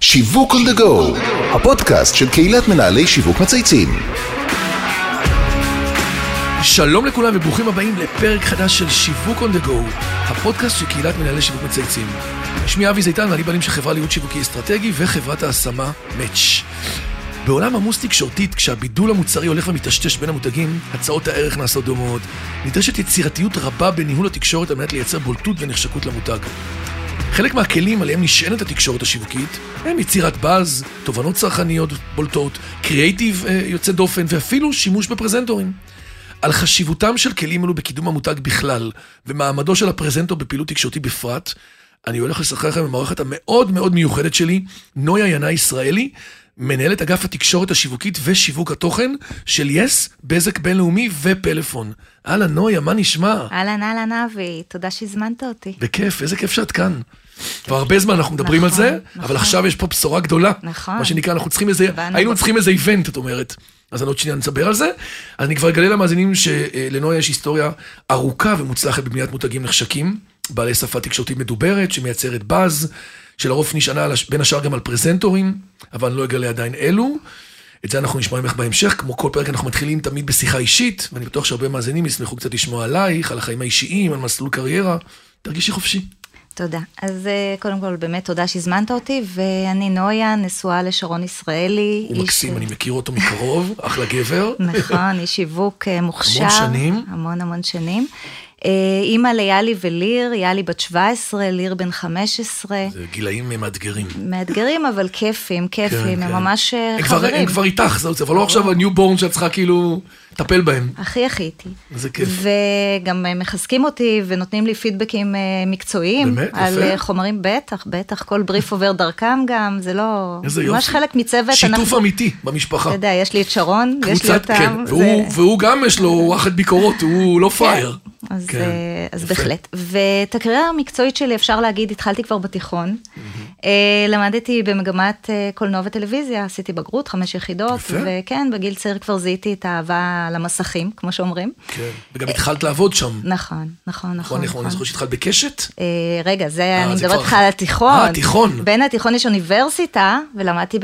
שיווק on the go, הפודקאסט של קהילת מנהלי שיווק מצייצים. שלום לכולם וברוכים הבאים לפרק חדש של שיווק on the go, הפודקאסט של קהילת מנהלי שיווק מצייצים. שמי אבי זיתן ואני בעלים של חברה לייעוד שיווקי אסטרטגי וחברת ההשמה Match. בעולם עמוס תקשורתית, כשהבידול המוצרי הולך ומטשטש בין המותגים, הצעות הערך נעשות דומות. נדרשת יצירתיות רבה בניהול התקשורת על מנת לייצר בולטות ונחשקות למותג. חלק מהכלים עליהם נשענת התקשורת השיווקית הם יצירת באז, תובנות צרכניות בולטות, קריאייטיב אה, יוצא דופן ואפילו שימוש בפרזנטורים. על חשיבותם של כלים אלו בקידום המותג בכלל ומעמדו של הפרזנטור בפעילות תקשורתית בפרט, אני הולך לשחק לכם במערכת המאוד מאוד מיוחדת שלי, נויה ינאי ישראלי, מנהלת אגף התקשורת השיווקית ושיווק התוכן של יס, בזק בינלאומי ופלאפון. אהלן נויה, מה נשמע? אהלן, אהלן, אבי, תודה שהזמנת אותי. בכיף, איזה כיף שאת כאן. כבר הרבה זמן אנחנו מדברים על נכון, זה, נכון. אבל עכשיו יש פה בשורה גדולה. נכון. מה שנקרא, אנחנו צריכים איזה, היינו צריכים איזה איבנט, את אומרת. אז אני עוד שנייה נדבר על זה. אז אני כבר אגלה למאזינים שלנויה יש היסטוריה ארוכה ומוצלחת בבניית מותגים נחשקים, בעלי שפה תקשורתית מדוברת, שמייצרת באז, שלרוב נשענה בין השאר גם על פרזנטורים, אבל אני לא אגלה עדיין אלו. את זה אנחנו נשמע ממך בהמשך, כמו כל פרק אנחנו מתחילים תמיד בשיחה אישית, ואני בטוח שהרבה מאזינים ישמחו קצת לשמוע עלייך, על החיים האישיים, על מסלול קריירה. תרגישי חופשי. תודה. אז אה, קודם כל, באמת תודה שהזמנת אותי, ואני נויה, נשואה לשרון ישראלי. הוא איש- מקסים, אני מכיר אותו מקרוב, אחלה גבר. נכון, איש שיווק אה, מוכשר. שנים. המון המון שנים. אה, אימא ליאלי וליר, יאלי בת 17, ליר בן 15. זה גילאים מאתגרים. מאתגרים, אבל כיפים, כיפים, כן, הם כן. ממש אה, כבר- חברים. הם כבר איתך, זה אבל לא עכשיו ה newborn שאת צריכה כאילו לטפל בהם. הכי הכי איתי. איזה כיף. וגם אה, מחזקים אותי ונותנים לי פידבקים מקצועיים. באמת? על יפה. אה, חומרים, בטח, בטח, כל בריף עובר דרכם גם, זה לא... איזה ממש יופי. חלק מצוות. שיתוף אנחנו- אמיתי במשפחה. אתה יודע, יש לי את שרון, יש לי אותם. כן, זה- והוא- והוא גם יש לו וואחד ביקורות, הוא לא פראייר. אז, כן, אה, אז יפה. בהחלט. ואת הקריירה המקצועית שלי, אפשר להגיד, התחלתי כבר בתיכון. אה, למדתי במגמת אה, קולנוע וטלוויזיה, עשיתי בגרות, חמש יחידות, יפה. וכן, בגיל צעיר כבר זיהיתי את האהבה למסכים, כמו שאומרים. כן, וגם התחלת לעבוד שם. נכון, נכון, נכון. נכון, נכון, אני זוכר שהתחלת בקשת. אה, רגע, זה, אני מדברת איתך על התיכון. אה, תיכון. בין התיכון יש אוניברסיטה, ולמדתי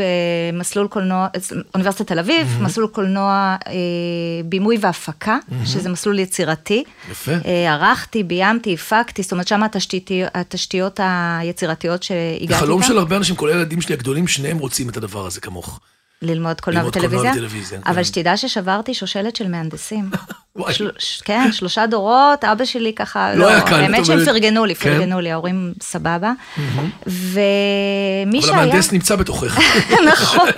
במסלול קולנוע, אוניברסיטת תל אביב, מסלול קולנוע אה, בימוי והפקה, שזה מסלול יצירתי. יפה. אה, ערכתי, ביימתי, הפקתי, זאת אומרת, שם התשתיות היצירתיות שהגעתי חלום איתן. של הרבה אנשים, כולל הילדים שלי הגדולים, שניהם רוצים את הדבר הזה כמוך. ללמוד קולנוע וטלוויזיה. וטלוויזיה, אבל כן. שתדע ששברתי שושלת של מהנדסים. כן, שלושה דורות, אבא שלי ככה, לא היה קל, האמת שהם. פרגנו לי, כן. פרגנו לי, ההורים סבבה. ומי אבל שהיה... המהנדס נמצא בתוכך. נכון,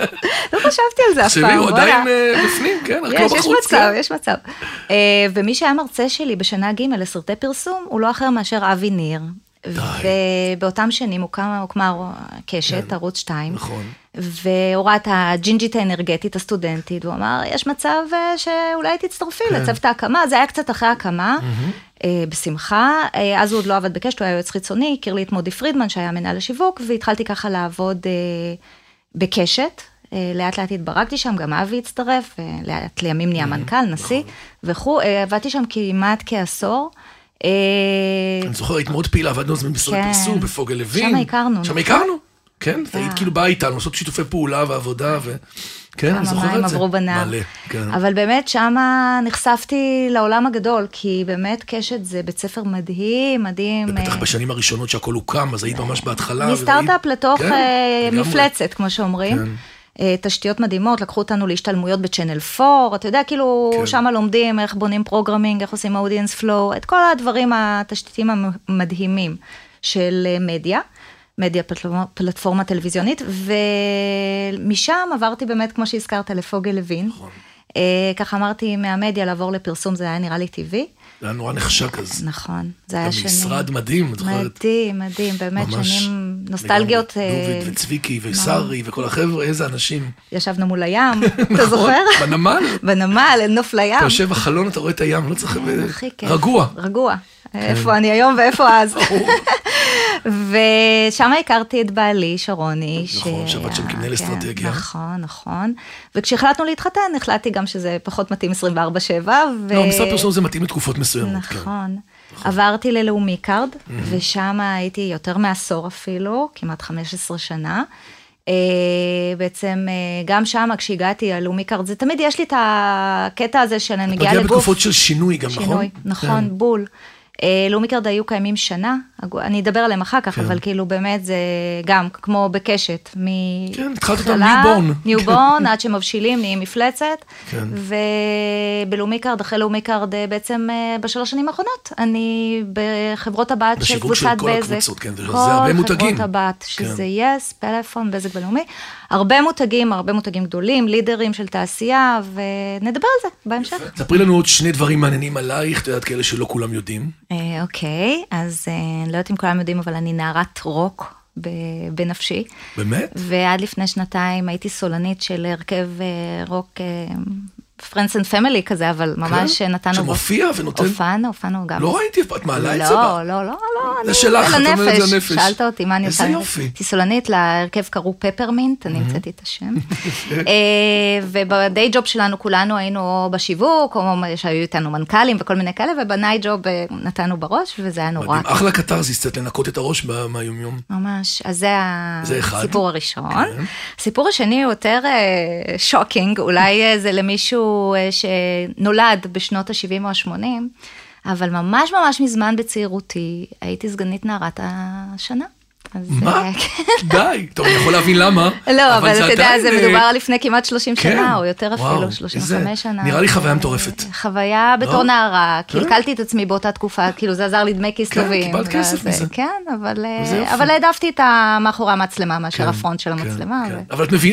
לא חשבתי על זה אף פעם. הוא עדיין. אה, בפנים, כן, רק לא יש, יש בחוץ. מצב, כן. יש מצב. אה, ומי שהיה מרצה שלי בשנה ג' לסרטי פרסום, הוא לא אחר מאשר אבי ניר. ובאותם שנים הוקמה, הוקמה קשת, ערוץ 2. נכון. והוא ראה את הג'ינג'ית האנרגטית הסטודנטית, והוא אמר, יש מצב אה, שאולי תצטרפי כן. לצוות ההקמה, זה היה קצת אחרי ההקמה, אה, בשמחה. אה, אז הוא עוד לא עבד בקשת, הוא היה יועץ חיצוני, הכיר לי את מודי פרידמן שהיה מנהל השיווק, והתחלתי ככה לעבוד בקשת. לאט לאט התברגתי שם, גם אבי הצטרף, לאט לימים נהיה מנכ"ל, נשיא וכו', אה, עבדתי שם כמעט כעשור. אה, אני זוכר, היית מאוד פעילה, עבדנו אז במשרד כן. פרסום, בפוגל לוין. שם הכרנו, שם נכון. הכרנו, כן, אה. היית כאילו באה איתנו, לעשות שיתופי פעולה ועבודה, ו... כן, אני כמה זוכר מים את זה. עברו בנהר. מלא, כן. אבל באמת שמה נחשפתי לעולם הגדול, כי באמת קשת זה בית ספר מדהים, מדהים. ובטח אה, בשנים הראשונות שהכל הוקם, אז היית ממש בהתחלה. מסטארט-אפ לתוך כן. מפלצת, כמו שאומרים. אה, תשתיות מדהימות, לקחו אותנו להשתלמויות ב Channel 4, אתה יודע, כאילו, כן. שם לומדים איך בונים programming, איך עושים audience flow, את כל הדברים התשתיתיים המדהימים של אה, מדיה. מדיה פלטפורמה, פלטפורמה טלוויזיונית, ומשם עברתי באמת, כמו שהזכרת, לפוגל לוין. נכון. אה, ככה אמרתי, מהמדיה לעבור לפרסום, זה היה נראה לי טבעי. זה היה נורא נחשק אז. נכון, זה היה שנים. משרד מדהים, את זוכרת? מדהים, מדהים, באמת שנים נוסטלגיות. לגמרי. אה, וצביקי ושרי וכל החבר'ה, איזה אנשים. ישבנו מול הים, אתה נכון, זוכר? בנמל. בנמל, אל נוף לים. אתה יושב בחלון, אתה רואה את הים, לא צריך... רגוע. רגוע. איפה אני היום ואיפה אז. ושם הכרתי את בעלי, שרוני. נכון, ש- שעבד שם כמנהל כן, אסטרטגיה. נכון, נכון. וכשהחלטנו להתחתן, החלטתי גם שזה פחות מתאים 24-7. ו... לא, משרד פרסום זה מתאים לתקופות מסוימות, כן. נכון. עברתי ללאומי קארד, ושם הייתי יותר מעשור אפילו, כמעט 15 שנה. אה, בעצם אה, גם שם כשהגעתי הלאומי קארד, זה תמיד יש לי את הקטע הזה שאני מגיעה מגיע לגוף. בתקופות של שינוי גם, נכון? שינוי, נכון, כן. בול. אה, לאומי קארד היו קיימים שנה, אני אדבר עליהם אחר כך, כן. אבל כאילו באמת זה גם כמו בקשת, מ... כן, התחלת אותם newborn. newborn, עד שמבשילים, נהיים מפלצת. כן. ובלאומי קארד, אחרי לאומי קארד, אה, בעצם אה, בשלוש שנים האחרונות, אני בחברות הבת של בשיווק של קבוצת כל בזק. הקבוצות, כן, וזה הרבה מותגים. כל חברות הבת, כן. שזה יס, פלאפון, בזק ולאומי. הרבה מותגים, הרבה מותגים גדולים, לידרים של תעשייה, ונדבר על זה בהמשך. ספרי לנו עוד שני דברים מעניינים עלייך, את יודעת, כאלה שלא כולם יודעים. אה, אוקיי, אז אה, אני לא יודעת אם כולם יודעים, אבל אני נערת רוק בנפשי. באמת? ועד לפני שנתיים הייתי סולנית של הרכב אה, רוק, friends and family כזה, אבל ממש כן? נתנו... בו- שמופיע ונותן? הופענו, הופענו גם. לא ראיתי, את מעלה את זה? לא, ב- לא, לא, לא, זה אני- שלך, על את אומרת. זה הנפש. שאלת אותי מה אני איזה עושה. יופי. הייתי סולנית, להרכב קראו Peppermint, אני המצאתי את השם. אה, ובדיי ג'וב שלנו כולנו היינו או בשיווק, או שהיו איתנו מנכ"לים וכל מיני כאלה, ובניי ג'וב אה, נתנו בראש, וזה היה נורא. אחלה קתרזיס, קצת לנקות את הראש מה- מהיומיום. ממש, אז זה זה. הסיפור הראשון. כן. הסיפור השני הוא יותר שוקינג, אולי אה, זה למישהו אה, שנולד בשנות ה-70 או ה-80, אבל ממש ממש מזמן בצעירותי הייתי סגנית נערת השנה. אז, מה? אה, כן. די. טוב, אני יכול להבין למה. לא, אבל אתה יודע, זה אה, מדובר על לפני כמעט 30 כן. שנה, או יותר וואו, אפילו, 35 איזה- שנה. נראה לי חוויה מטורפת. חוויה בתור לא? נערה, כן. קלקלתי את עצמי באותה תקופה, כאילו זה עזר לי דמי כיס כן, טובים. קיבלת כסף מזה. כן, אבל העדפתי את המאחורי המצלמה מאשר כן, הפרונט של כן, המצלמה. כן.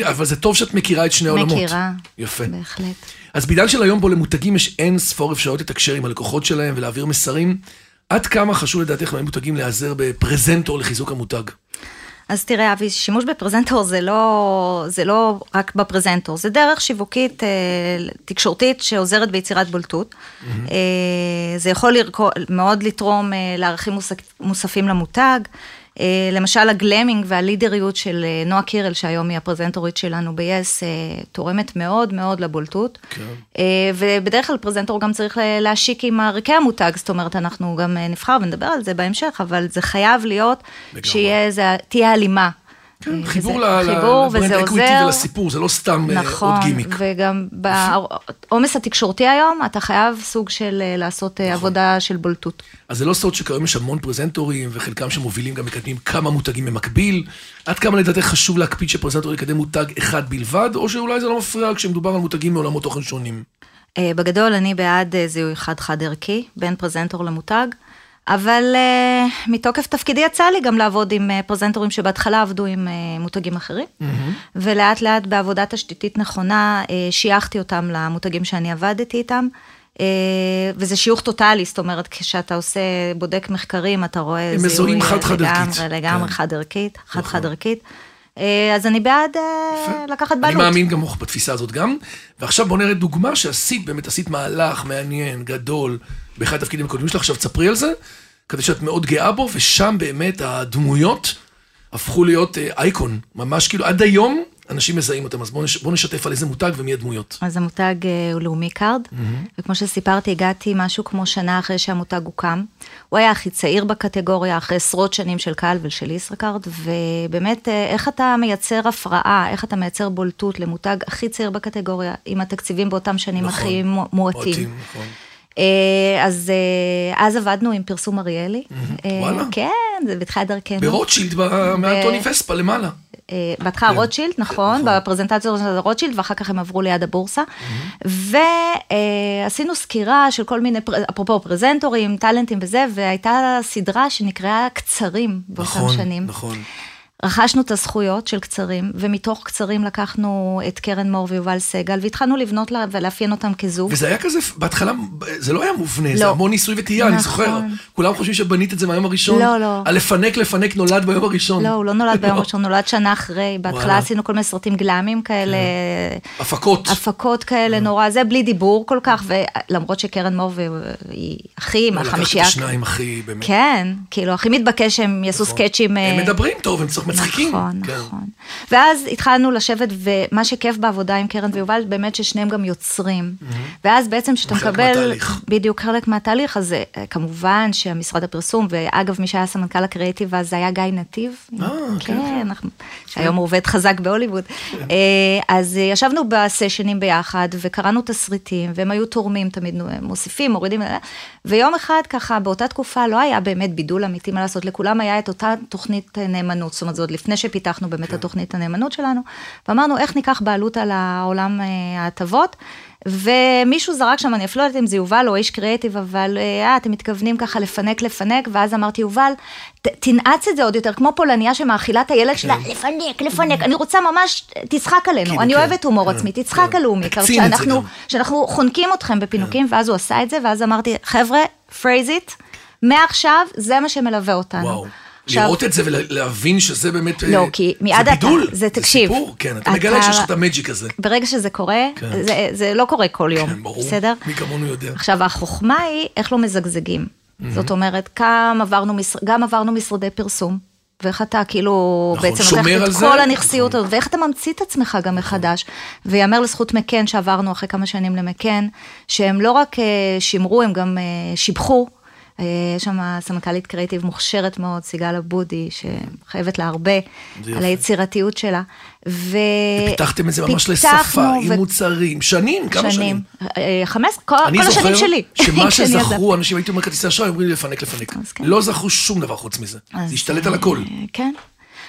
אבל זה טוב שאת מכירה את שני העולמות. מכירה. יפה. בהחלט. אז בעידן של היום בו למותגים יש אין ספור אפשרויות לתקשר עם הלקוחות שלהם ולהעביר מסרים, עד כמה חשוב לדעתך למותגים להיעזר בפרזנטור לחיזוק המותג? אז תראה, אבי, שימוש בפרזנטור זה לא, זה לא רק בפרזנטור, זה דרך שיווקית אה, תקשורתית שעוזרת ביצירת בולטות. אה, זה יכול לרקו, מאוד לתרום אה, לערכים מוסק, מוספים למותג. אה, למשל הגלמינג והלידריות של אה, נועה קירל, שהיום היא הפרזנטורית שלנו ב-yes, אה, תורמת מאוד מאוד לבולטות. כן. ובדרך כלל פרזנטור גם צריך להשיק עם ערכי המותג, זאת אומרת, אנחנו גם נבחר ונדבר על זה בהמשך, אבל זה חייב להיות, לגמרי. שיהיה איזה, תהיה הלימה. כן, חיבור חיבור, וזה עוזר. ולסיפור, זה לא סתם אה, נכון, עוד גימיק. וגם בעומס התקשורתי היום, אתה חייב סוג של אה, לעשות נכון. אה, עבודה של בולטות. אז זה לא סוד שכיום יש המון פרזנטורים, וחלקם שמובילים גם מקדמים כמה מותגים במקביל. עד כמה לדעתך חשוב להקפיד שפרזנטור יקדם מותג אחד בלבד, או שאולי זה לא מפריע כשמדובר על מותגים מעולמות תוכן שונים? בגדול, אני בעד זיהוי חד-חד ערכי, בין פרזנטור למותג, אבל אה, מתוקף תפקידי יצא לי גם לעבוד עם אה, פרזנטורים שבהתחלה עבדו עם אה, מותגים אחרים, ולאט לאט בעבודה תשתיתית נכונה, אה, שייכתי אותם למותגים שאני עבדתי איתם. אה, וזה שיוך טוטאלי, זאת אומרת, כשאתה עושה, בודק מחקרים, אתה רואה הם מזוהים זיהוי, אה, חד-חד ערכית. לגמרי, לגמרי כן. חד ערכית, חד נכון. חד ערכית. אה, אז אני בעד יפה. לקחת אני בעלות. מאמין גם בתפיסה הזאת גם. ועכשיו בוא נראה דוגמה שעשית, באמת עשית מהלך מעניין, גדול, באחד התפקידים הקודמים שלך, עכשיו תספרי על זה, כדי שאת מאוד גאה בו, ושם באמת הדמויות הפכו להיות אה, אייקון, ממש כאילו עד היום אנשים מזהים אותם, אז בוא, נש... בוא נשתף על איזה מותג ומי הדמויות. אז המותג אה, הוא לאומי קארד, וכמו שסיפרתי, הגעתי משהו כמו שנה אחרי שהמותג הוקם. הוא היה הכי צעיר בקטגוריה, אחרי עשרות שנים של כאל ושל ישראכרד, ובאמת, אה, איך אתה מייצר הפרעה, איך אתה מייצר בולטות למותג הכי צעיר בקטגוריה, עם התקציבים באותם שנים נכון. הכי מו- מועטים. מועטים, נכון. אה, אז אה, אז עבדנו עם פרסום אריאלי. אה, וואלה. כן, זה בתחילת דרכנו. ברוטשילד, ב- מהטוני וספה למעלה. בהתחלה כן, רוטשילד, נכון, נכון. בפרזנטציה של רוטשילד, ואחר כך הם עברו ליד הבורסה. ועשינו סקירה של כל מיני, פר- אפרופו פרזנטורים, טאלנטים וזה, והייתה סדרה שנקראה קצרים באותם נכון, שנים. נכון. רכשנו את הזכויות של קצרים, ומתוך קצרים לקחנו את קרן מור ויובל סגל, והתחלנו לבנות לה ולאפיין אותם כזוג. וזה היה כזה, בהתחלה, זה לא היה מובנה, זה לא. המון ניסוי וטעייה, אני נכון. זוכר. כולם חושבים שבנית את זה מהיום הראשון. לא, לא. הלפנק לפנק נולד ביום הראשון. לא, הוא לא נולד ביום לא. ראשון, נולד שנה אחרי. בהתחלה. עשינו כל מיני סרטים גלאמים כאלה. הפקות. הפקות כאלה נורא, זה בלי דיבור כל כך, ולמרות שקרן מור היא הכי, לקחת את. השניים הכי, באמת. כן, כאילו, הכי מתבקש שהם יעשו נכון. סקצ'ים. הם אה, מדברים טוב, הם מצחיקים. נכון, כן. נכון. ואז התחלנו לשבת, ומה שכיף בעבודה עם קרן ויובל, באמת ששניהם גם יוצרים. ואז בעצם כשאתה חלק מקבל... מהתהליך. בדיוק, חלק מהתהליך, אז אה, כמובן שהמשרד הפרסום, ואגב, מי שהיה סמנכ"ל הקריאיטיב אז היה גיא נתיב. אה, כן, כן, אנחנו- שהיום הוא עובד חזק בהוליווד. אה, אז אה, ישבנו בסשנים ביחד, וקראנו תסריטים, והם היו תורמים תמיד, הם מוסיפים, מורידים, אה, ויום אחד ככה, באותה תקופה לא היה באמת בידול אמיתי מה לעשות, לכולם היה את אותה תוכנית אה, נאמנות, זאת אומרת, זה עוד לפני שפיתחנו באמת את התוכנית הנאמנות שלנו, ואמרנו, איך ניקח בעלות על העולם אה, ההטבות, ומישהו זרק שם, אני אפילו לא יודעת אם זה יובל או איש קריאיטיב, אבל אה, אתם מתכוונים ככה לפנק, לפנק, ואז אמרתי, יובל, ת, תנעץ את זה עוד יותר, כמו פולניה שמאכילה את הילד שלה, לפנק, לפנק, אני רוצה ממש, תצחק עלינו, כאילו, אני כן, אוהבת הומור כן, עצמי, תצחק כן. על לאומי, שאנחנו, חונקים אתכם בפינוקים, ואז הוא עשה את זה, ואז אמרתי, חבר'ה, phrase it, מעכשיו זה מה שמלווה אותנו. וואו. עכשיו- לראות את זה ולהבין שזה באמת... לא, אה, כי מיד זה אתה- בידול, זה תקשיב, סיפור, כן, אתה אתה- מגלה שיש לך את המג'יק הזה. ברגע שזה קורה, כן. זה, זה לא קורה כל יום, כן, ברור. בסדר? מי כמונו יודע. עכשיו, החוכמה היא איך לא מזגזגים. זאת אומרת, גם עברנו. גם עברנו משרדי פרסום, ואיך אתה כאילו נכון, בעצם לוקח את זה. כל הנכסיות נכון. הזאת, ואיך אתה ממציא את עצמך גם מחדש. ויאמר לזכות מקן, שעברנו אחרי כמה שנים למקן, שהם לא רק אה, שימרו, הם גם אה, שיבחו. אה, יש שם סמנכ"לית קריאיטיב מוכשרת מאוד, סיגל אבודי, שחייבת לה הרבה על. היצירתיות שלה. ו... פיתחתם את זה ממש אה, לשפה, עם ו- מוצרים, שנים, כמה שנים. אה, חמש, כל, אני כל השנים זוכר שלי. שמה כשאני שזכרו, אנשים הייתי אומר כרטיסי אשראי, אומרים לי לפנק, לפנק. כן. לא זכרו שום דבר חוץ מזה. זה השתלט על הכל. אה, כן.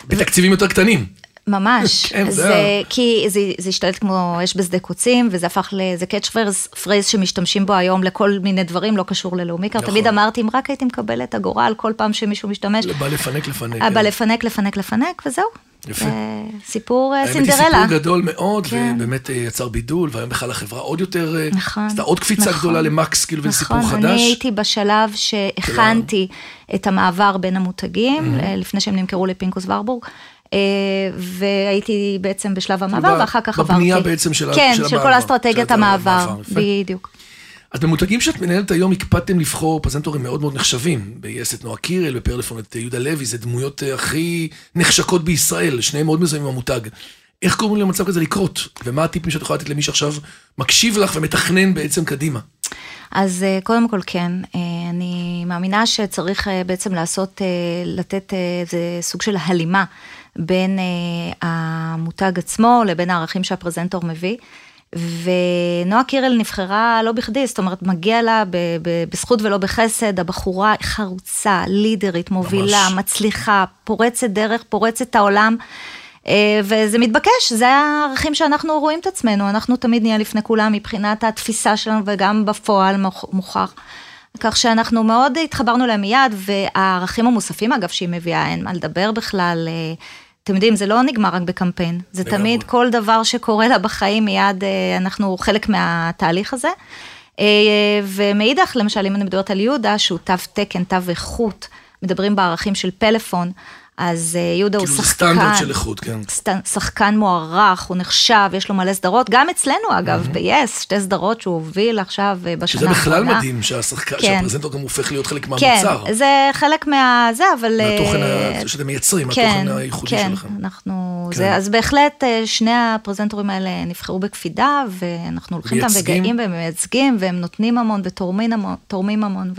בתקציבים יותר קטנים. ממש, כן, זה זה, כי זה, זה השתלט כמו אש בשדה קוצים, וזה הפך לאיזה קאץ' phrase, שמשתמשים בו היום לכל מיני דברים, לא קשור ללאומי. נכון. תמיד אמרתי, אם רק הייתי מקבלת הגורל כל פעם שמישהו משתמש, בא לפנק, לפנק. בא כן. לפנק, לפנק, לפנק, וזהו. יפה. אה, סיפור אה, האמת היא סינדרלה. סיפור גדול מאוד, כן. ובאמת אה, יצר בידול, והיום בכלל החברה עוד יותר, נכון. עשתה עוד קפיצה נכון. גדולה למקס, כאילו, נכון, חדש. אני הייתי בשלב שהכנתי את המעבר בין המותגים, אה, לפני שהם נמכרו לפינקוס ורבורג. אה, והייתי בעצם בשלב המעבר, ואחר כך עברתי. בבנייה בעצם של ה- כן, של המעבר, כל אסטרטגיית המעבר, המעבר. בדיוק. אז במותגים שאת מנהלת היום, הקפדתם לבחור פרזנטורים מאוד מאוד נחשבים. ביס את נועה קירל, בפרלפון את יהודה לוי, זה דמויות אה, הכי נחשקות בישראל, שניהם מאוד מזוהים עם המותג. איך קוראים למצב כזה לקרות? ומה הטיפים שאת יכולה לתת למי שעכשיו מקשיב לך ומתכנן בעצם קדימה? אז אה, קודם כל כן, אני מאמינה שצריך בעצם לעשות, לתת איזה סוג של הלימה בין אה, המותג עצמו לבין הערכים שהפרזנטור מביא. ונועה קירל נבחרה לא בכדי, זאת אומרת, מגיע לה ב- ב- בזכות ולא בחסד, הבחורה חרוצה, לידרית, מובילה, ממש. מצליחה, פורצת דרך, פורצת את העולם. אה, וזה מתבקש, זה הערכים שאנחנו רואים את עצמנו, אנחנו תמיד נהיה לפני כולם מבחינת התפיסה שלנו וגם בפועל מוכ- מוכח. כך שאנחנו מאוד התחברנו להם מיד, והערכים המוספים אגב שהיא מביאה, אין מה לדבר בכלל. אתם יודעים, זה לא נגמר רק בקמפיין, זה לגמרי. תמיד כל דבר שקורה לה בחיים, מיד אה, אנחנו חלק מהתהליך הזה. אה, ומאידך, למשל, אם אני מדברת על יהודה, שהוא תו תקן, תו איכות, מדברים בערכים של פלאפון, אז אה, יהודה הוא כאילו זה שחקן. סטנדרט של איכות, כן. סט- שחקן מוערך, הוא נחשב, יש לו מלא סדרות, גם אצלנו אגב, ב-yes, שתי סדרות שהוא הוביל עכשיו אה, בשנה שזה האחרונה. בכלל מדהים שהשחקן, כן. שהפרזנטור גם הופך להיות חלק כן, מהמוצר. זה חלק מה... זה, אבל... מהתוכן אה, ה- שאתם מייצרים, כן, התוכן הייחודי כן, שלכם. אנחנו... כן. זה, אז בהחלט שני הפרזנטורים האלה נבחרו בקפידה, ואנחנו הולכים מייצגים. וגאים והם מייצגים, והם נותנים המון ותורמים המון, המון,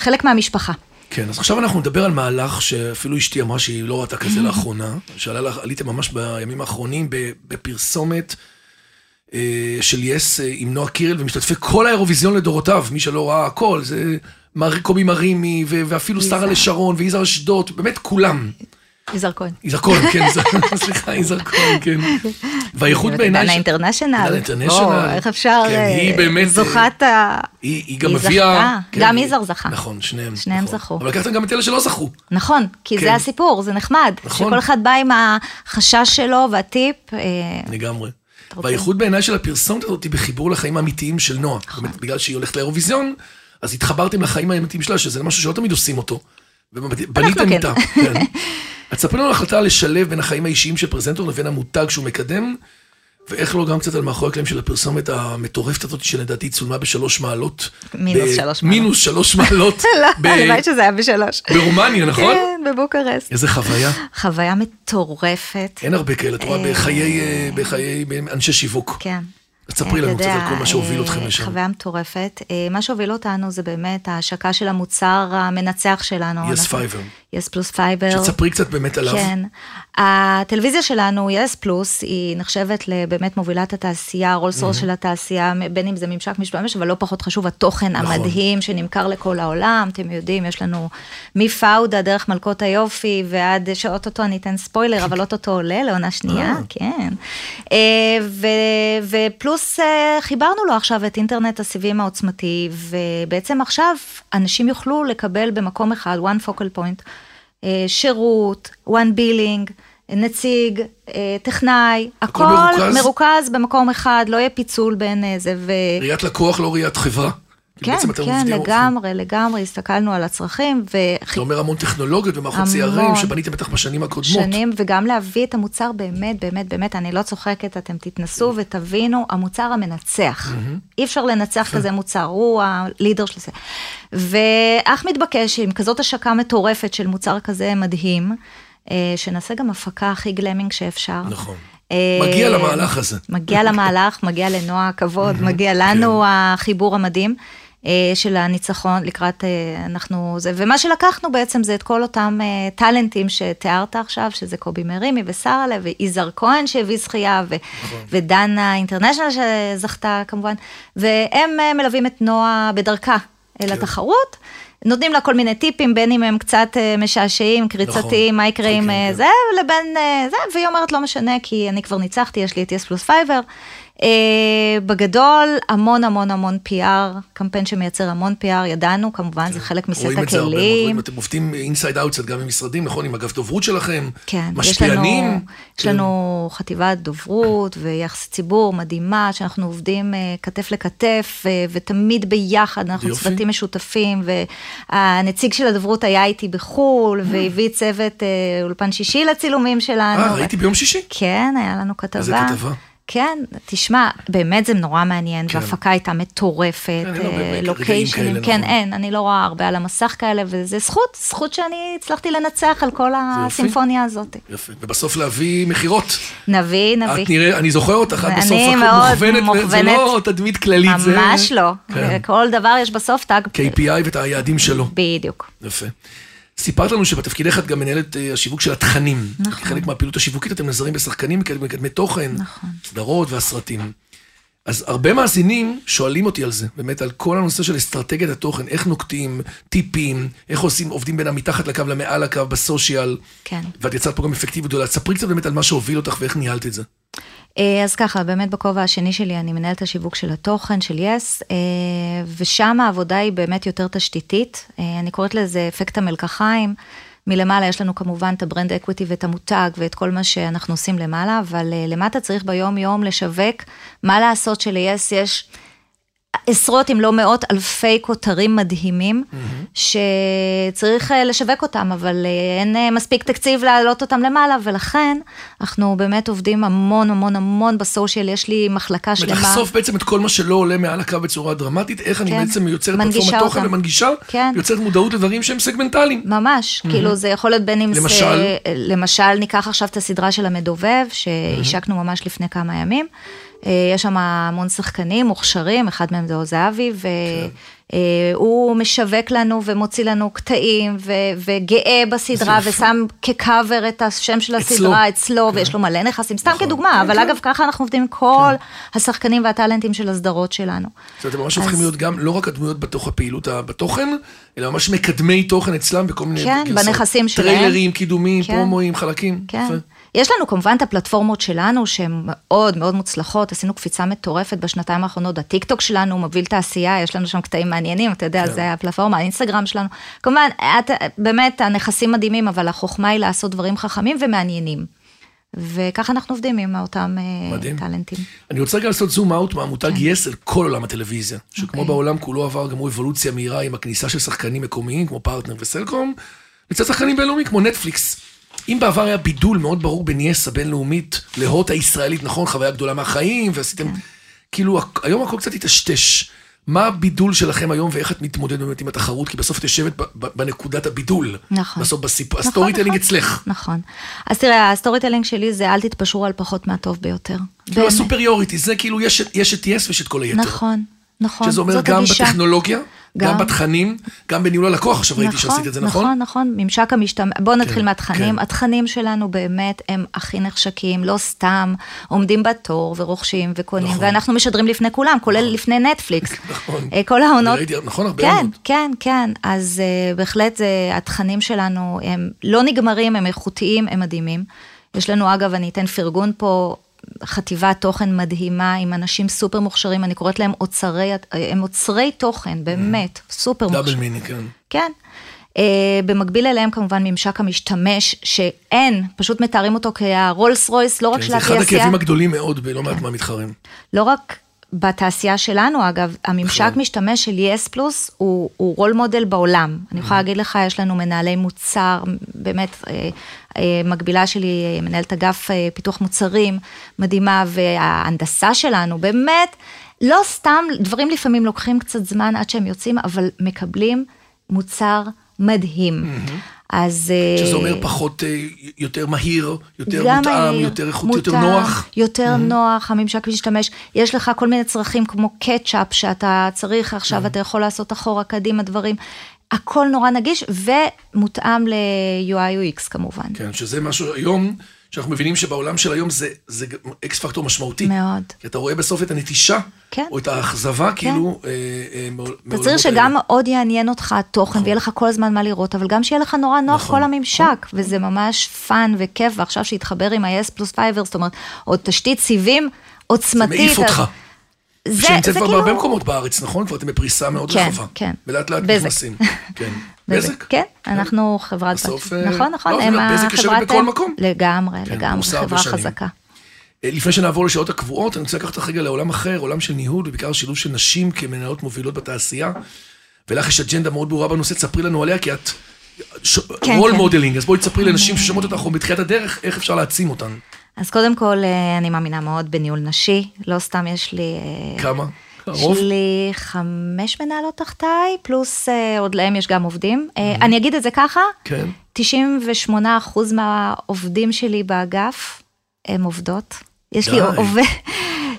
וחלק מהמשפחה. כן, אז עכשיו אנחנו נדבר על מהלך שאפילו אשתי אמרה שהיא לא ראתה כזה לאחרונה, שעלה לך, עליתם ממש בימים האחרונים בפרסומת אה, של יס אה, עם נועה קירל ומשתתפי כל האירוויזיון לדורותיו, מי שלא ראה הכל, זה קובי מרימי ואפילו שרה. לשרון ויזהר אשדוד, באמת כולם. יזהר כהן. יזהר כהן, כן, סליחה, יזהר כהן, כן. והאיכות בעיניי... דנה אינטרנשיונל. דנה אינטרנשיונל. איך אפשר... כן, אה, היא באמת, אה, זוכת ה... היא, גם הביאה... זכתה. גם יזהר זכה. נכון, שניהם. שניהם נכון. זכו. אבל לקחתם גם את אלה שלא זכו. נכון, כי כן. זה הסיפור, זה נחמד. נכון. שכל אחד בא עם החשש שלו והטיפ. אה, לגמרי. והייחוד בעיניי של הפרסומת הזאת היא בחיבור לחיים האמיתיים של נועה. נכון. באמת, בגלל שהיא הולכת לאירוויזיון, אז התחברתם לחיים האמיתיים שלה, שזה משהו שלא תמיד עושים אותו. ובניתם כן. איתה. אז ספרי לנו על החלטה לשלב בין החיים האישיים של פרזנטור לבין המותג שהוא מקדם, ואיך לא גם קצת על מאחורי הקלעים של הפרסומת המטורפת הזאת, שלדעתי צולמה בשלוש מעלות. מינוס ב- שלוש מעלות. מינוס שלוש מעלות. לא, הלוואי שזה היה בשלוש. ברומניה, נכון? כן, בבוקרשט. איזה חוויה. חוויה מטורפת. אין הרבה כאלה, את רואה אה, בחיי, אה, בחיי אנשי שיווק. כן. אז ספרי לנו קצת על כל מה שהוביל אה, אתכם לשם. חוויה מטורפת. מה שהוביל אותנו זה באמת ההשקה של המוצר המנצח שלנו. יס פייבר. יס פלוס פייבר. שתספרי קצת באמת עליו. כן. הטלוויזיה שלנו, יס פלוס, היא נחשבת לבאמת מובילת התעשייה, רולס רויס של התעשייה, בין אם זה ממשק משתמש, אבל לא פחות חשוב, התוכן נכון. המדהים שנמכר לכל העולם, אתם יודעים, יש לנו מפאודה דרך מלכות היופי, ועד שאו-טו-טו אני אתן ספוילר, אבל אוטוטו עולה לעונה שנייה, אה. כן. אה, ו- ופלוס אה, חיברנו לו עכשיו את אינטרנט הסיבים העוצמתי, ובעצם עכשיו אנשים יוכלו לקבל במקום אחד, one focal point, שירות, one billing, נציג, אה, טכנאי, הכל הכל מרוכז? מרוכז במקום אחד, לא יהיה פיצול בין אה, זה ו... ראיית לקוח, לא ראיית חברה. כן, כן, לגמרי, לגמרי, הסתכלנו על הצרכים, זה אומר המון טכנולוגיות ומערכות. CRM שבניתם בטח בשנים הקודמות. שנים, וגם להביא את המוצר באמת, באמת, באמת, אני לא צוחקת, אתם תתנסו ותבינו, המוצר המנצח. אי אפשר לנצח כזה מוצר, הוא הלידר של זה. ואך מתבקש עם כזאת השקה מטורפת של מוצר כזה מדהים, אה, שנעשה גם הפקה הכי גלמינג שאפשר. נכון. אה, מגיע למהלך הזה. מגיע למהלך, מגיע לנועה הכבוד, מגיע לנו כן. החיבור המדהים של הניצחון לקראת, אה, אנחנו, זה, ומה שלקחנו בעצם זה את כל אותם אה, טאלנטים שתיארת עכשיו, שזה קובי מרימי ושרלה ויזהר כהן שהביא זכייה, ו, נכון. ודנה אינטרנשיונל שזכתה כמובן, והם אה, מלווים את נועה בדרכה אל כן. התחרות. נותנים לה כל מיני טיפים, בין אם הם קצת אה, משעשעים, קריצתיים, מה יקרה עם כן, אה, כן. זה, לבין אה, זה, והיא אומרת, לא משנה, כי אני כבר ניצחתי, יש לי את יס פלוס פייבר. אה, בגדול, המון המון המון PR, קמפיין שמייצר המון PR, ידענו, כמובן, זה חלק מסט כן. רואים את זה הרבה מאוד, הכלים. רואים, אתם עובדים inside outside גם עם משרדים, נכון? עם אגף דוברות שלכם, כן, משפיענים. יש לנו, יש כן. לנו חטיבת דוברות ויחס ציבור מדהימה, שאנחנו עובדים אה, כתף לכתף אה, ותמיד ביחד, אנחנו. צוותים משותפים, והנציג של הדוברות היה איתי בחו"ל, והביא צוות אה, אולפן שישי לצילומים שלנו. אה, ראיתי ביום שישי. כן, היה לנו כתבה. איזה כתבה? כן, תשמע, באמת זה נורא מעניין, כן. וההפקה הייתה מטורפת, אין הרבה אה, לוקיישנים, כאלה, כן, נכון. אין, אני לא רואה הרבה על המסך כאלה, וזה זכות, זכות שאני הצלחתי לנצח על כל יופי. הסימפוניה הזאת. יפה. ובסוף להביא מכירות. נביא, נביא. את נראה, אני זוכר אותך, את בסוף מאוד מוכוונת, זה מוכוונת. לא תדמית כללית, זה... ממש לא. כן. כל דבר יש בסוף טאג. KPI ואת היעדים שלו. בדיוק. יפה. סיפרת לנו שבתפקידך את גם מנהלת אה, השיווק של התכנים. נכון. חלק מהפעילות השיווקית אתם נעזרים בשחקנים, מקדמי תוכן, נכון. סדרות והסרטים. אז הרבה מאזינים שואלים אותי על זה, באמת על כל הנושא של אסטרטגיית התוכן, איך נוקטים, טיפים, איך עושים, עובדים בין המתחת לקו למעל הקו בסושיאל. כן. ואת יצרת פה גם אפקטיביות גדולה. ספרי קצת באמת על מה שהוביל אותך ואיך ניהלת את זה. אה, אז ככה, באמת בכובע השני שלי אני מנהלת השיווק של התוכן, של יס, אה, ושם העבודה היא באמת יותר תשתיתית. אה, אני קוראת לזה אפקט המלקחיים. מלמעלה יש לנו כמובן את ה brand equity ואת המותג ואת כל מה שאנחנו עושים למעלה, אבל למטה צריך ביום יום לשווק מה לעשות שליס יש עשרות אם לא מאות אלפי כותרים מדהימים, שצריך אה, לשווק אותם, אבל אה, אין אה, מספיק תקציב להעלות אותם למעלה, ולכן אנחנו באמת עובדים המון המון המון בסושיאל, יש לי מחלקה שלמה. ולחשוף בעצם את כל מה שלא עולה מעל הקו בצורה דרמטית, איך אני כן. בעצם יוצרת פלטפורמת תוכן. ומנגישה, כן. יוצרת מודעות לדברים שהם סגמנטליים. ממש, כאילו זה יכול להיות בין אם למשל? זה, למשל ניקח עכשיו את הסדרה של המדובב, שהשקנו ממש לפני כמה ימים. אה, יש שם המון שחקנים מוכשרים, אחד מהם זה עוז זהבי, והוא משווק לנו ומוציא לנו קטעים, ו- וגאה בסדרה. ושם כקאבר את השם של אצלו. הסדרה אצלו, ויש לו מלא נכסים, סתם נכון. כדוגמה, כן, אבל כן. אגב, ככה אנחנו עובדים עם כל השחקנים והטאלנטים של הסדרות שלנו. זאת אומרת, הם ממש הופכים להיות גם לא רק הדמויות בתוך הפעילות בתוכן, אלא ממש מקדמי תוכן אצלם בכל מיני כן. בנכסים שלהם. טריילרים, קידומים, כן. פרומואים, חלקים. כן. יש לנו כמובן את הפלטפורמות שלנו שהן מאוד מאוד מוצלחות, עשינו קפיצה מטורפת בשנתיים האחרונות, הטיק טוק שלנו מוביל תעשייה, יש לנו שם קטעים מעניינים, אתה יודע, כן. זה הפלטפורמה, האינסטגרם שלנו. כמובן, את, באמת הנכסים מדהימים, אבל החוכמה היא לעשות דברים חכמים ומעניינים. וככה אנחנו עובדים עם אותם אה, מדהים. טאלנטים. אני רוצה רגע לעשות zoom out מהמותג כן. יס אל כל עולם הטלוויזיה. שכמו אוקיי. בעולם כולו עבר גם הוא אבולוציה מהירה עם הכניסה של שחקנים מקומיים כמו פרטנר וסלקום, לצד שחקנים בינלאומיים כמו נטפליקס. אם בעבר היה בידול מאוד ברור בין yes הבינלאומית להוט הישראלית, נכון? חוויה גדולה מהחיים, ועשיתם... כן. כאילו, היום הכל קצת התשתש. מה הבידול שלכם היום ואיך את מתמודדת באמת עם התחרות? כי בסוף את יושבת בנקודת הבידול. נכון. בסוף בסיפור, נכון, ה storytelling נכון. אצלך. נכון. אז תראה, ה storytelling שלי זה אל תתפשרו על פחות מהטוב ביותר. כאילו. ה superiority, זה כאילו, יש יש את yes ויש את כל היתר. נכון, נכון. שזה אומר גם הגישה. בטכנולוגיה, גם גם. בתכנים, גם בניהול הלקוח, עכשיו ראיתי שעשית את זה, נכון? נכון, נכון, ממשק המשתמש, בואו נתחיל כן, מהתכנים, כן. התכנים שלנו באמת הם הכי נחשקים, לא סתם עומדים בתור ורוכשים וקונים, נכון. ואנחנו משדרים לפני כולם, כולל לפני נטפליקס. נכון. אה, כל העונות. ראיתי, נכון, הרבה כן, עונות. כן, כן, אז אה, בהחלט זה- התכנים שלנו הם לא נגמרים, הם איכותיים, הם מדהימים. יש לנו, אגב, אני אתן פרגון פה. חטיבת תוכן מדהימה עם אנשים סופר מוכשרים, אני קוראת להם אוצרי, הם אוצרי תוכן, באמת, סופר מוכשרים. דאבל מיני, כן. כן. Uh, במקביל אליהם כמובן ממשק המשתמש, שאין, פשוט מתארים אותו כהרולס רויס, לא רק כן, של זה אחד התעשייה, הכאבים הגדולים מאוד בלא מעט מהמתחרים. לא רק בתעשייה שלנו, אגב, הממשק נכון. משתמש של יס פלוס הוא, הוא רול מודל בעולם. אני Mm-hmm. יכולה להגיד לך, יש לנו מנהלי מוצר, באמת, אה, אה, מקבילה שלי, אה, מנהלת אגף פיתוח מוצרים, מדהימה, וההנדסה שלנו, באמת, לא סתם, דברים לפעמים לוקחים קצת זמן עד שהם יוצאים, אבל מקבלים מוצר מדהים. אז... אה, Mm-hmm. שזה אומר פחות, אה, יותר מהיר, יותר מותאם, מהיר, יותר איכות, יותר נוח. Mm-hmm. יותר נוח, הממשק משתמש. יש לך כל מיני צרכים כמו קטשאפ שאתה צריך Mm-hmm. עכשיו, אתה יכול לעשות אחורה, קדימה, דברים. הכל נורא נגיש ומותאם ל-UI UX כמובן. כן, שזה משהו היום, שאנחנו מבינים שבעולם של היום זה, זה X factor משמעותי. מאוד. כי אתה רואה בסוף את הנטישה, כן. או את האכזבה, כאילו, אה, אה, מעולמות צריך שגם האלה. מאוד יעניין אותך התוכן, ויהיה לך כל הזמן מה לראות, אבל גם שיהיה לך נורא נוח נכון. כל הממשק, וזה ממש fun וכיף, ועכשיו שהתחבר עם ה yes plus fiber, זאת אומרת, עוד תשתית סיבים זה עוצמתית. מעיף אותך. זה, שנמצאת זה כבר כאילו... בהרבה מקומות בארץ, נכון? כבר אתם בפריסה מאוד כן, רחבה. כן. ולאט לאט. נכנסים. כן. בזק. בזק? כן, אנחנו חברת בסוף, בת. אה, נכון, נכון, לא, הם אבל בזק יושבת החברת... בכל מקום. לגמרי, כן, לגמרי, חברה. חזקה. אה, לפני שנעבור לשעות הקבועות, אני רוצה לקחת אותך רגע לעולם אחר, עולם של ניהול, ובעיקר שילוב של נשים כמנהלות מובילות בתעשייה. ולך יש אג'נדה מאוד ברורה בנושא, תספרי לנו עליה, כי את כן, role כן. modeling, אז בואי תספרי לנשים ששומעות אותך או בתחילת הדרך, איך אפשר להעצים אותן. אז קודם כל, אה, אני מאמינה מאוד בניהול נשי, לא סתם יש לי... אה, כמה? יש? לי חמש מנהלות תחתיי, פלוס אה, עוד להם יש גם עובדים. אה, אני אגיד את זה ככה, כן. 98% מהעובדים שלי באגף הם עובדות. יש לי די. עובד,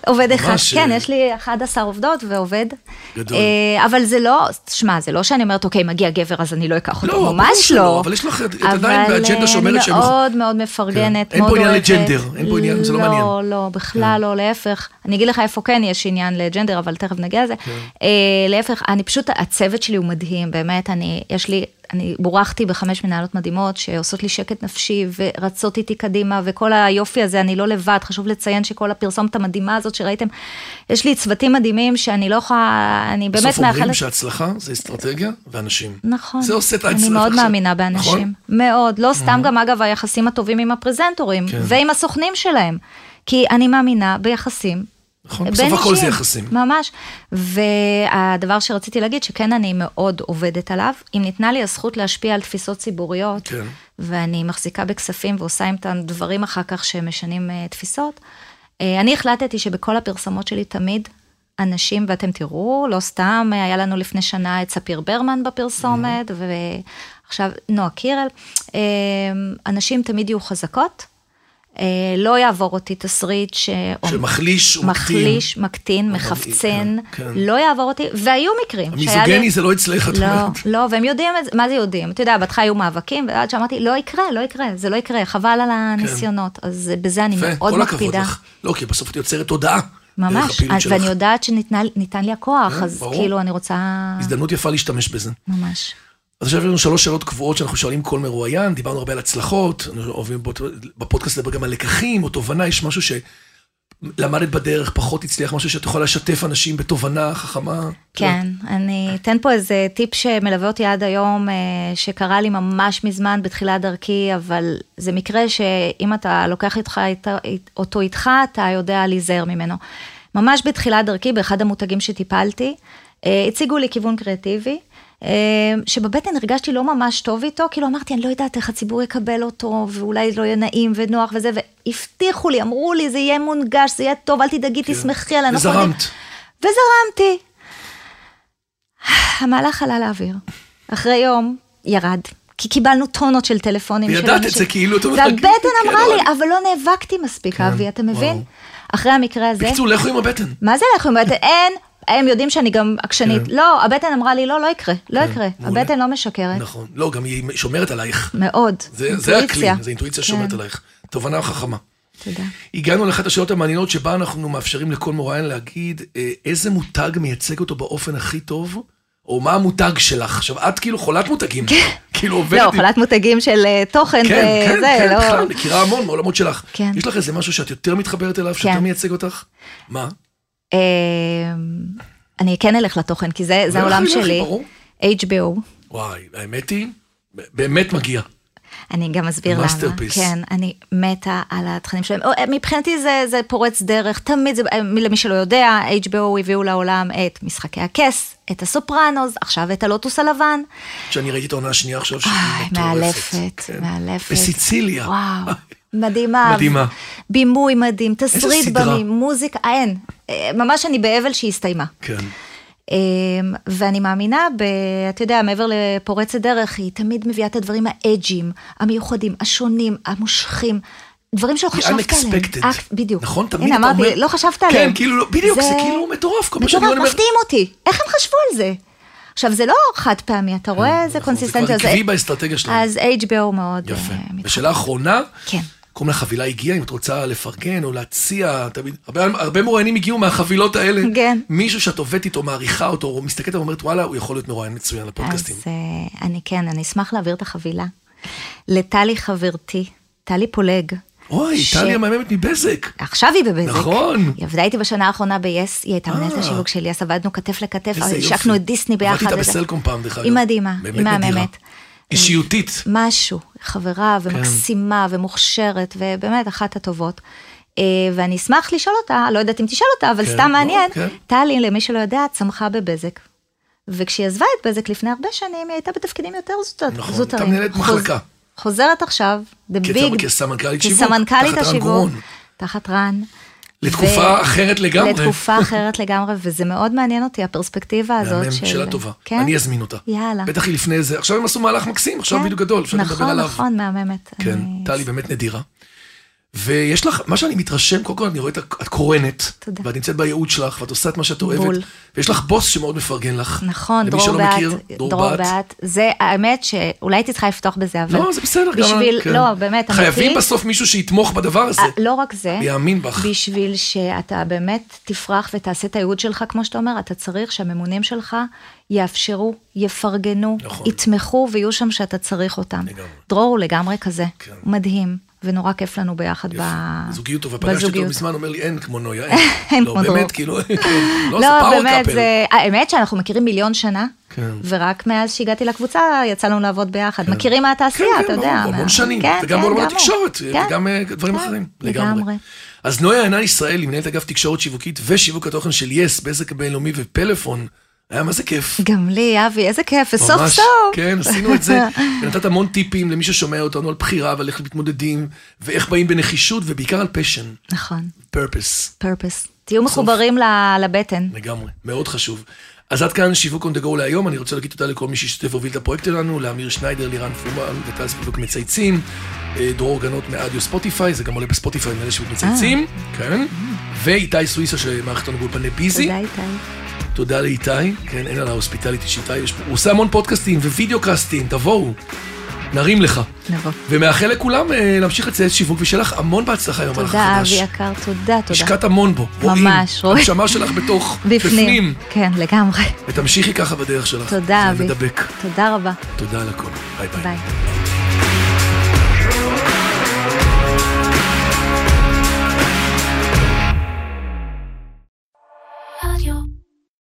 עובד אחד, כן, אה, יש לי 11 עובדות ועובד. גדול. אה, אבל זה לא, שמע, זה לא שאני אומרת, אוקיי, מגיע גבר אז אני לא אקח אותו, לא, ממש שלא, לא. אבל יש לך את- עדיין באג'נדה שאומרת אבל שהם- אני מאוד מאוד מפרגנת, כן. אין פה מאוד עניין אוהבת. לג'נדר, אין פה עניין, זה לא מעניין. כן. לא, לא, בכלל לא, להפך. אני אגיד לך איפה כן יש עניין לג'נדר, אבל תכף נגיע לזה. כן. אה, להפך, אני פשוט, הצוות שלי הוא מדהים, באמת, אני, יש לי, אני בורחתי בחמש מנהלות מדהימות שעושות לי שקט נפשי ורצות איתי קדימה, וכל היופי הזה, אני לא לבד, חשוב לציין שכל הפרסומת המדהימה הזאת שראיתם, יש לי צוותים מדהימים שאני לא יכולה, אני באמת בסוף אומרים מאחלת... שהצלחה זה אסטרטגיה ואנשים. נכון. זה עושה את ההצלחה. אני מאוד עכשיו. מאמינה באנשים. נכון? מאוד. לא סתם גם, אגב, היחסים הטובים עם הפרזנטורים, כן. ועם הסוכנים שלהם. כי אני מאמינה ביחסים. נכון, בסוף הכל זה. יחסים. ממש. והדבר שרציתי להגיד, שכן אני מאוד עובדת עליו, אם ניתנה לי הזכות להשפיע על תפיסות ציבוריות, כן. ואני מחזיקה בכספים ועושה איתם דברים אחר כך שמשנים uh, תפיסות, uh, אני החלטתי שבכל הפרסומות שלי תמיד אנשים, ואתם תראו, לא סתם, היה לנו לפני שנה את ספיר ברמן בפרסומת, ועכשיו נועה קירל, uh, אנשים תמיד יהיו חזקות. אה, לא יעבור אותי תסריט ש... שמחליש ומקטין. מחליש, מקטין, מחפצן, כן, כן. לא יעבור אותי, והיו מקרים. שהיה לי- המיזוגני זה לא אצלך, את לא, אומרת. לא, והם יודעים את זה, מה זה יודעים? אתה יודע, בהתחלה היו מאבקים, ועד שאמרתי, לא יקרה, לא יקרה, זה לא יקרה, חבל על הניסיונות. אז בזה אני מאוד מקפידה. לך. לא, כי בסוף את יוצרת תודעה. ממש, אז-. ואני יודעת שניתן לי הכוח, כן, אז ברור. כאילו אני רוצה... הזדמנות יפה להשתמש בזה. ממש. אז עכשיו יש לנו שלוש שאלות קבועות שאנחנו שואלים כל מרואיין, דיברנו הרבה על הצלחות, אנחנו אוהבים בפודקאסט לדבר גם על לקחים או תובנה, יש משהו שלמדת בדרך, פחות הצליח, משהו שאת יכולה לשתף אנשים בתובנה חכמה. כן, אני אתן פה איזה טיפ שמלווה אותי עד היום, אה, שקרה לי ממש מזמן בתחילת דרכי, אבל זה מקרה שאם אתה לוקח איתך, אותו איתך, אתה יודע להיזהר ממנו. ממש בתחילת דרכי, באחד המותגים שטיפלתי, אה, הציגו לי כיוון קריאטיבי. אה, שבבטן הרגשתי לא ממש טוב איתו, כאילו אמרתי, אני לא יודעת איך הציבור יקבל אותו, ואולי לא יהיה נעים ונוח וזה, והבטיחו לי, אמרו לי, זה יהיה מונגש, זה יהיה טוב, אל תדאגי, תסמכי עליי. אנחנו וזרמת. יודעים." וזרמתי. המהלך עלה לאוויר. אחרי יום, ירד. כי קיבלנו טונות של טלפונים. וידעת את אנשים. זה כאילו, את אומרת, והבטן כן, אמרה אבל- לי, אבל לא נאבקתי מספיק, כן, אבי, אתה מבין? וואו. אחרי המקרה הזה, בקיצור, לכו עם הבטן. מה זה לכו עם הבטן? אין, הם יודעים שאני גם עקשנית. כן. לא, הבטן אמרה לי, לא, לא יקרה, לא כן, יקרה. מעולה. הבטן לא משקרת. נכון. לא, גם היא שומרת עלייך. מאוד. זה זה הכלי. זה אינטואיציה כן, שומרת עלייך. תובנה חכמה. תודה. הגענו לאחת השאלות המעניינות שבה אנחנו מאפשרים לכל מוראיין להגיד אה, איזה מותג מייצג אותו באופן הכי טוב, או מה המותג שלך. עכשיו, את כאילו חולת מותגים. כאילו עובדת לא. חולת מותגים של אה, תוכן כן, כן, וזה, כן, לא... בכלל, מכירה המון מעולמות שלך. כן. יש לך איזה משהו שאת יותר מתחברת אליו, שיותר כן. מייצג אותך? מה? אה, אני כן אלך לתוכן, כי זה זה לכי, העולם לכי, שלי. ברור. HBO. וואי, האמת היא, באמת מגיע. אני גם אסביר למה. Masterpiece. כן, אני מתה על התכנים שלהם. או, מבחינתי זה, זה פורץ דרך, תמיד זה, למי שלא יודע, HBO הביאו לעולם את משחקי הכס, את הסופרנוס, עכשיו את הלוטוס הלבן. שאני ראיתי את העונה השנייה עכשיו, שהיא איי, מטורפת. מאלפת, כן. מאלפת. בסיציליה. וואו, מדהימה. מדהימה. בימוי מדהים, תסריט? במים, מוזיקה, אין. אה, ממש אני באבל שהיא הסתיימה. כן. אמ, ואני מאמינה, ב, אתה יודע, מעבר לפורצת דרך, היא תמיד מביאה את הדברים האג'ים, המיוחדים, השונים, המושכים. דברים שלא חשבת עליהם. unexpected. אה, בדיוק. נכון? תמיד הנה, אתה אמרתי, אומר... לא חשבת כן, עליהם. כאילו, לא- בדיוק, זה כאילו מטורף. כל מטורף. מפתיעים אותי. איך הם חשבו על זה? עכשיו, זה לא חד פעמי, אתה רואה איזה נכון, זה. כבר עקבי באסטרטגיה שלהם. אז HBO מאוד יפה. אה, מתחבר. ושאלה אחרונה, כן. קוראים לה חבילה הגיעה, אם את רוצה לפרגן או להציע, תמיד, הרבה, הרבה מרואיינים הגיעו מהחבילות האלה. כן. מישהו שאת עובדת איתו, מעריכה אותו, או מסתכלת ואומרת, וואלה, הוא יכול להיות מרואיין מצוין לפודקאסטים. אז אה, אני כן, אני אשמח להעביר את החבילה. לטלי חברתי, טלי פולג. אוי, ש- טלי המהממת מבזק. עכשיו היא בבזק. נכון. היא עבדה איתי בשנה האחרונה ב-yes, היא הייתה מנהלת אה. השיווק של yes, עבדנו כתף לכתף. השקנו את דיסני ביחד. עבדתי איתה. בסלקום פעם, דרך אגב. היא מדהימה, היא. מהממת. אישיותית. משהו, חברה כן. ומקסימה ומוכשרת, ובאמת אחת הטובות. אה, ואני אשמח לשאול אותה, לא יודעת אם תשאל אותה, אבל כן, סתם לא, מעניין, כן. טלי, למי שלא יודע, צמחה בבזק. וכשהיא עזבה את בזק לפני הרבה שנים, היא הייתה בתפקידים יותר זוטרים. נכון, הייתה מנהלת מחלקה. חוזרת עכשיו, the big, כסמנכ"לית שיווק, כסמנכ"לית תחת רן גורון. תחת רן. לתקופה ו- אחרת לגמרי. לתקופה אחרת לגמרי, וזה מאוד מעניין אותי, הפרספקטיבה הזאת של... שאלה טובה. כן? אני אזמין אותה. יאללה. בטח היא לפני זה. עכשיו הם עשו מהלך מקסים, עכשיו כן. בדיוק גדול, אפשר לדבר נכון, עליו. נכון, מהממת. כן, אני- טלי באמת נדירה. ויש לך, מה שאני מתרשם, קודם כל אני רואה את קורנת, תודה. ואת נמצאת בייעוד שלך, ואת עושה את מה שאת אוהבת, בול. ויש לך בוס שמאוד מפרגן לך. נכון, למי דרור שלא בת, מכיר, דרור בת, זה האמת שאולי הייתי צריכה לפתוח בזה, אבל... לא, זה בסדר, גם... בשביל, כן. לא, באמת, אמיתי. חייבים בסוף מישהו שיתמוך בדבר הזה. אה, לא רק זה, ויאמין בך. בשביל שאתה באמת תפרח ותעשה את הייעוד שלך, כמו שאתה אומר, אתה צריך שהממונים שלך יאפשרו, יפרגנו, נכון. יתמכו ויהיו שם שאתה צריך אותם. לגמרי. דרור הוא לגמרי כזה, כן. מדהים, ונורא כיף לנו ביחד ב... זוגיות טובה, פגשתי אותו. מזמן, אומר לי, אין כמו נויה, אין. אין לא, כמו דרור. באמת, כאילו, לא, זה לא, פאוור באמת. זה... האמת שאנחנו מכירים מיליון שנה, כן. ורק מאז שהגעתי לקבוצה יצא לנו לעבוד ביחד. מכירים מהתעשייה, כן, אתה כן, יודע. ברור, מה- המון שנים, כן, וגם כן, הוא. התקשורת, כן. וגם אה, דברים כן, אחרים. לגמרי. אז נויה עינן ישראל, היא מנהלת אגף תקשורת שיווקית ושיווק התוכן של יס, בזק הבינלאומי ופלאפון. היה מה זה כיף. גם לי, אבי, איזה כיף, וסוף ממש, סוף. כן, עשינו את זה. ונתת המון טיפים למי ששומע אותנו על בחירה ועל איך מתמודדים, ואיך באים בנחישות, ובעיקר על פשן, נכון, פרפס, פרפס. תהיו מחוברים לבטן. לגמרי, מאוד חשוב. אז עד כאן שיווק on the go להיום, אני רוצה להגיד תודה לכל מי שהשתתף והוביל את הפרויקט שלנו, לאמיר שניידר, לירן פרומן וטל ספיבוק מצייצים, אה, דרור גנות מאדיו Spotify, זה גם עולה ב Spotify, מאלה שיווק מצייצים, כן, ואיתי סוויסה שמערכת אותנו באולפני ביזי. תודה איתי. תודה לאיתי, כן, אין על ה hospitality שאיתי, יש פה- הוא עושה המון פודקאסטים ווידאוקאסטים, תבואו, נרים לך. נבוא. ומאחל לכולם אה, להמשיך לצייץ שיווק, ושיהיה לך המון בהצלחה המהלך תודה, החדש. אבי יקר, תודה, תודה. השקעת המון בו. ממש, רואים. הנשמה שלך בתוך, בפנים. כן, לגמרי. ותמשיכי ככה בדרך שלך. תודה, זה אבי. מדבק. תודה רבה. תודה על הכל. ביי ביי. ביי.